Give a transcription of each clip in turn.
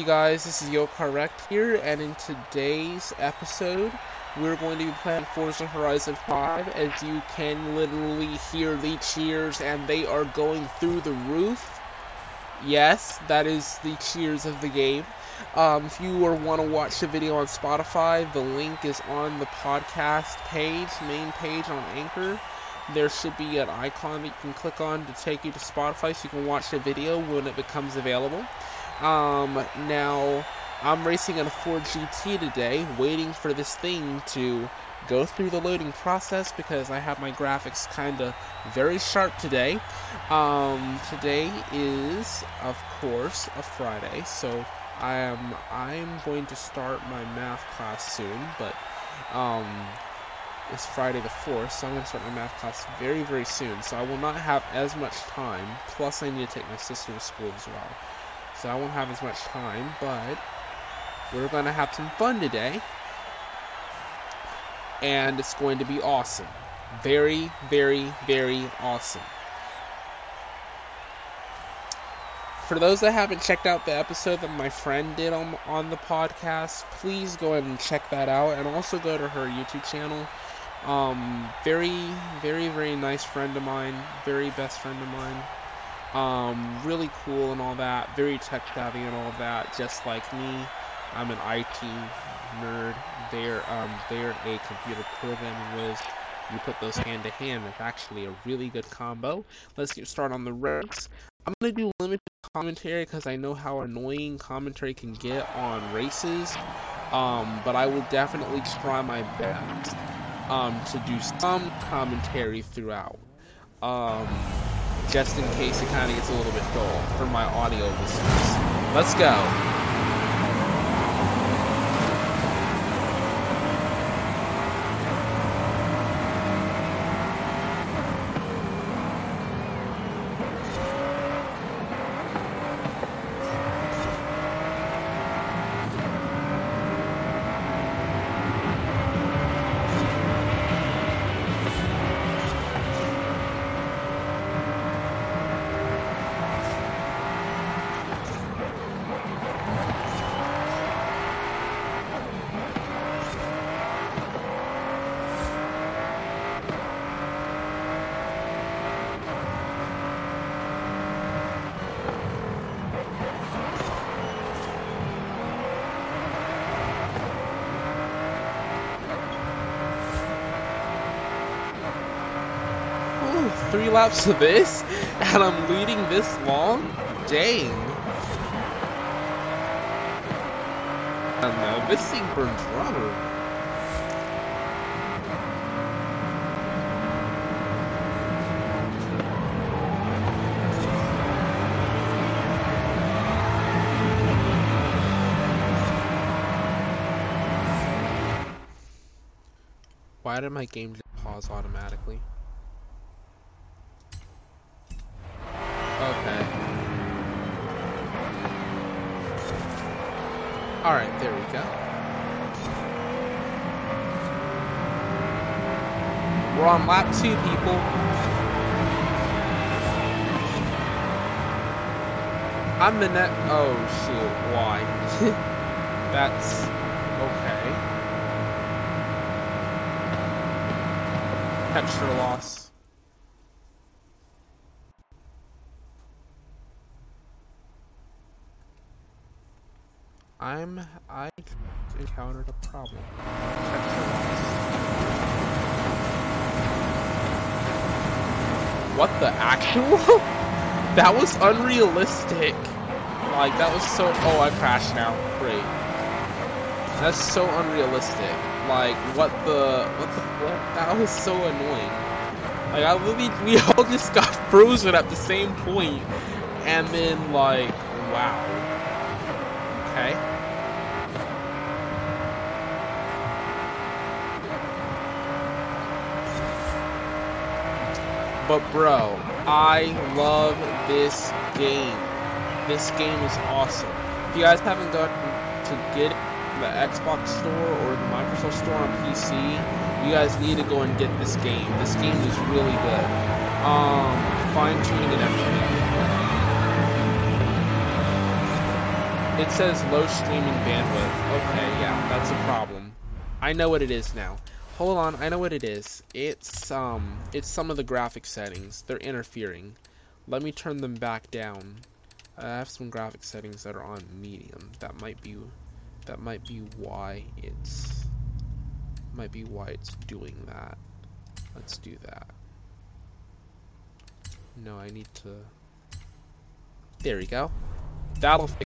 you guys? This is Yo Correct here, and in today's episode, we're going to be playing Forza Horizon 5. As you can literally hear the cheers, and they are going through the roof. Yes, that is the cheers of the game. Um, if you want to watch the video on Spotify, the link is on the podcast page, main page on Anchor. There should be an icon that you can click on to take you to Spotify so you can watch the video when it becomes available. Um, now, I'm racing in a Ford GT today, waiting for this thing to go through the loading process because I have my graphics kind of very sharp today. Um, today is, of course, a Friday, so I am I'm going to start my math class soon, but um, it's Friday the 4th, so I'm going to start my math class very, very soon. So I will not have as much time. Plus, I need to take my sister to school as well. So I won't have as much time, but we're going to have some fun today. And it's going to be awesome. Very, very, very awesome. For those that haven't checked out the episode that my friend did on, on the podcast, please go ahead and check that out. And also go to her YouTube channel. Um, very, very, very nice friend of mine. Very best friend of mine. Um, really cool and all that. Very tech savvy and all that. Just like me. I'm an IT nerd. They're um, they're a computer programming whiz. You put those hand to hand, it's actually a really good combo. Let's get started on the race. I'm gonna do limited commentary because I know how annoying commentary can get on races. Um, but I will definitely try my best um, to do some commentary throughout. Um, just in case it kind of gets a little bit dull for my audio listeners. Let's go. Three laps of this, and I'm leading this long? Dang. This thing burns rubber. Why did my game pause automatically? Okay. Alright, there we go. We're on lap two, people. I'm the net. Oh, shoot. Why? That's okay. Texture loss. I'm I encountered a problem. What the actual? that was unrealistic. Like that was so oh I crashed now. Great. That's so unrealistic. Like what the what the what that was so annoying. Like I we all just got frozen at the same point and then like wow. Okay. But bro, I love this game. This game is awesome. If you guys haven't gotten to get the Xbox store or the Microsoft store on PC, you guys need to go and get this game. This game is really good. Um, fine tuning and everything. It says low streaming bandwidth. Okay, yeah, that's a problem. I know what it is now. Hold on, I know what it is. It's um it's some of the graphic settings. They're interfering. Let me turn them back down. I have some graphic settings that are on medium. That might be that might be why it's might be why it's doing that. Let's do that. No, I need to There we go. That'll fix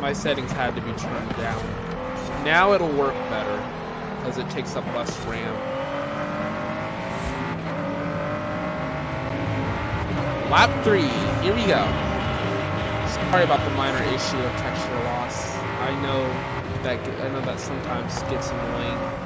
my settings had to be turned down. Now it'll work better because it takes up less RAM. Lap 3, here we go. Sorry about the minor issue of texture loss. I know that I know that sometimes gets annoying.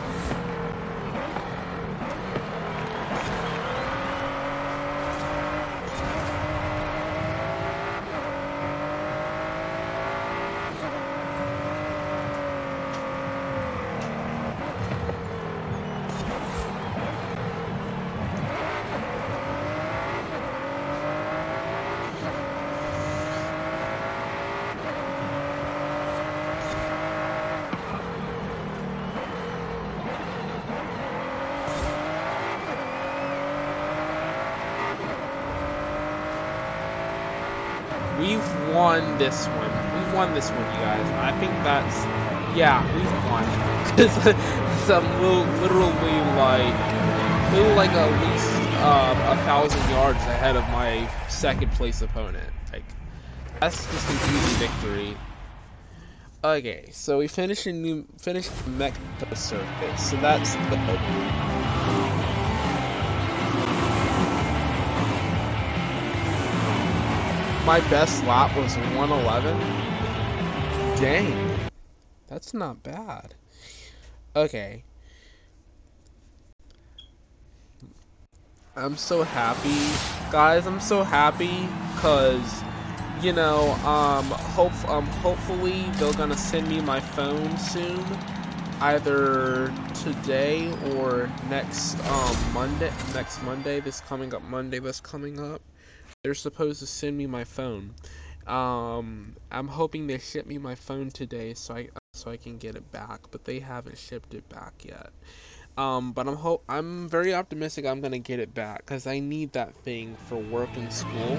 Won this one. We won this one, you guys. I think that's yeah, we've won. It's I'm literally like little like at least uh, a thousand yards ahead of my second place opponent. Like that's just an easy victory. Okay, so we finished a new finished Mexico Circuit, so that's the my best lap was 111? Dang. That's not bad. Okay. I'm so happy. Guys, I'm so happy because you know, um hope um hopefully they're going to send me my phone soon. Either today or next um Monday next Monday, this coming up Monday this coming up. They're supposed to send me my phone. Um, I'm hoping they ship me my phone today so I so I can get it back, but they haven't shipped it back yet. Um, but I'm hope I'm very optimistic I'm gonna get it back because I need that thing for work and school.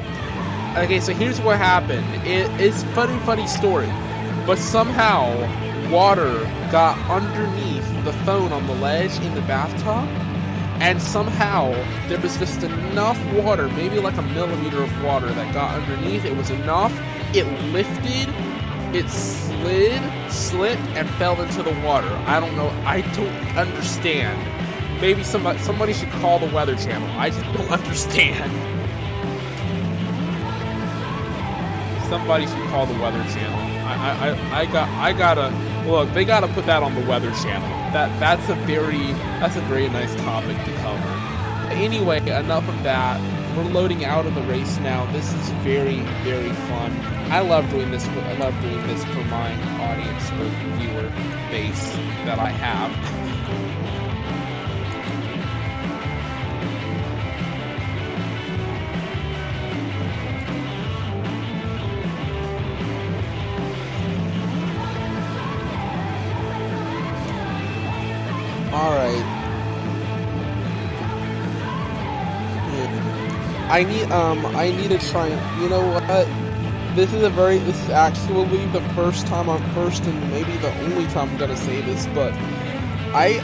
Okay, so here's what happened. It, it's funny, funny story, but somehow water got underneath the phone on the ledge in the bathtub and somehow there was just enough water, maybe like a millimeter of water that got underneath. It was enough. It lifted, it slid, slipped, and fell into the water. I don't know. I don't understand. Maybe somebody somebody should call the Weather Channel. I just don't understand. Somebody should call the Weather Channel. I, I, I got I gotta look. They gotta put that on the Weather Channel. That that's a very that's a very nice topic to cover. Anyway, enough of that. We're loading out of the race now. This is very very fun. I love doing this. I love doing this for my audience or viewer base that I have. Alright. I need, um, I need to try you know what? This is a very, this is actually the first time I'm first and maybe the only time I'm gonna say this, but I,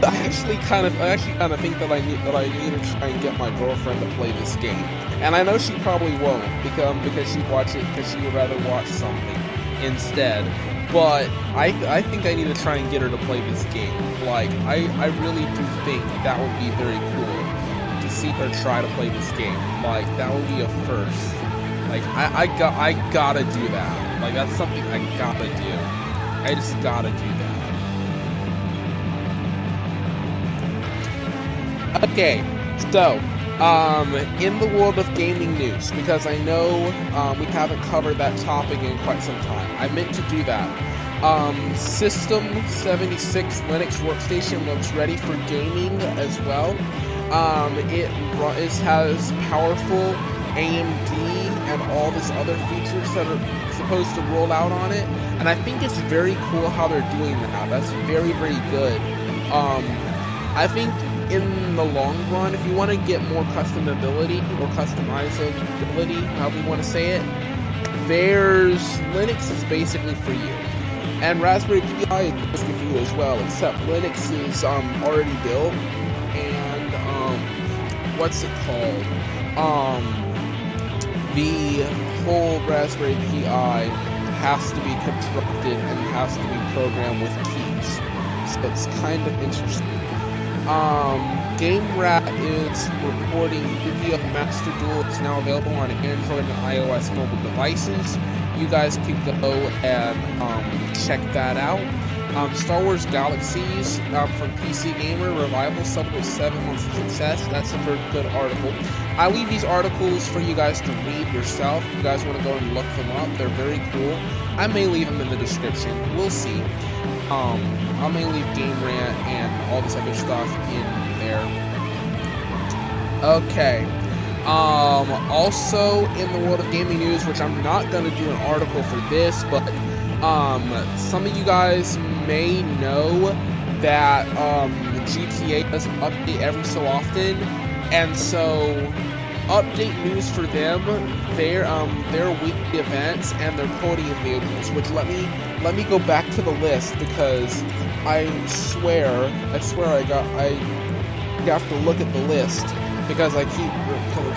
I actually kind of, I actually kind of think that I need, that I need to try and get my girlfriend to play this game. And I know she probably won't, because, because she watch it, because she would rather watch something instead. But I, I think I need to try and get her to play this game. Like, I, I really do think that would be very cool to see her try to play this game. Like, that would be a first. Like, I, I, got, I gotta do that. Like, that's something I gotta do. I just gotta do that. Okay, so, um, in the world of gaming news, because I know um, we haven't covered that topic in quite some time. I meant to do that. Um, System 76 Linux workstation looks ready for gaming as well. Um, it, it has powerful AMD and all this other features that are supposed to roll out on it. And I think it's very cool how they're doing that. That's very, very good. Um, I think in the long run, if you want to get more customability or customizability, however you want to say it, there's Linux is basically for you. And Raspberry Pi is for you as well, except Linux is um, already built. And um, what's it called? Um, the whole Raspberry Pi has to be constructed and has to be programmed with keys. So it's kind of interesting. Um, Game Rant is reporting Yu-Gi-Oh! Master Duel is now available on Android and iOS mobile devices. You guys can go and um, check that out. Um, Star Wars Galaxies um, from PC Gamer Revival celebrates seven months of success. That's a very good article. I leave these articles for you guys to read yourself. If you guys want to go and look them up, they're very cool. I may leave them in the description. We'll see. Um, I may leave Game Rant and all this other stuff in there. Okay. Um, also in the world of gaming news, which I'm not going to do an article for this, but um, some of you guys may know that um, GTA does update every so often, and so update news for them, their um their weekly events and their podium vehicles. Which let me let me go back to the list because I swear I swear I got I have to look at the list because I keep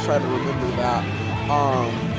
trying to remember that. Um,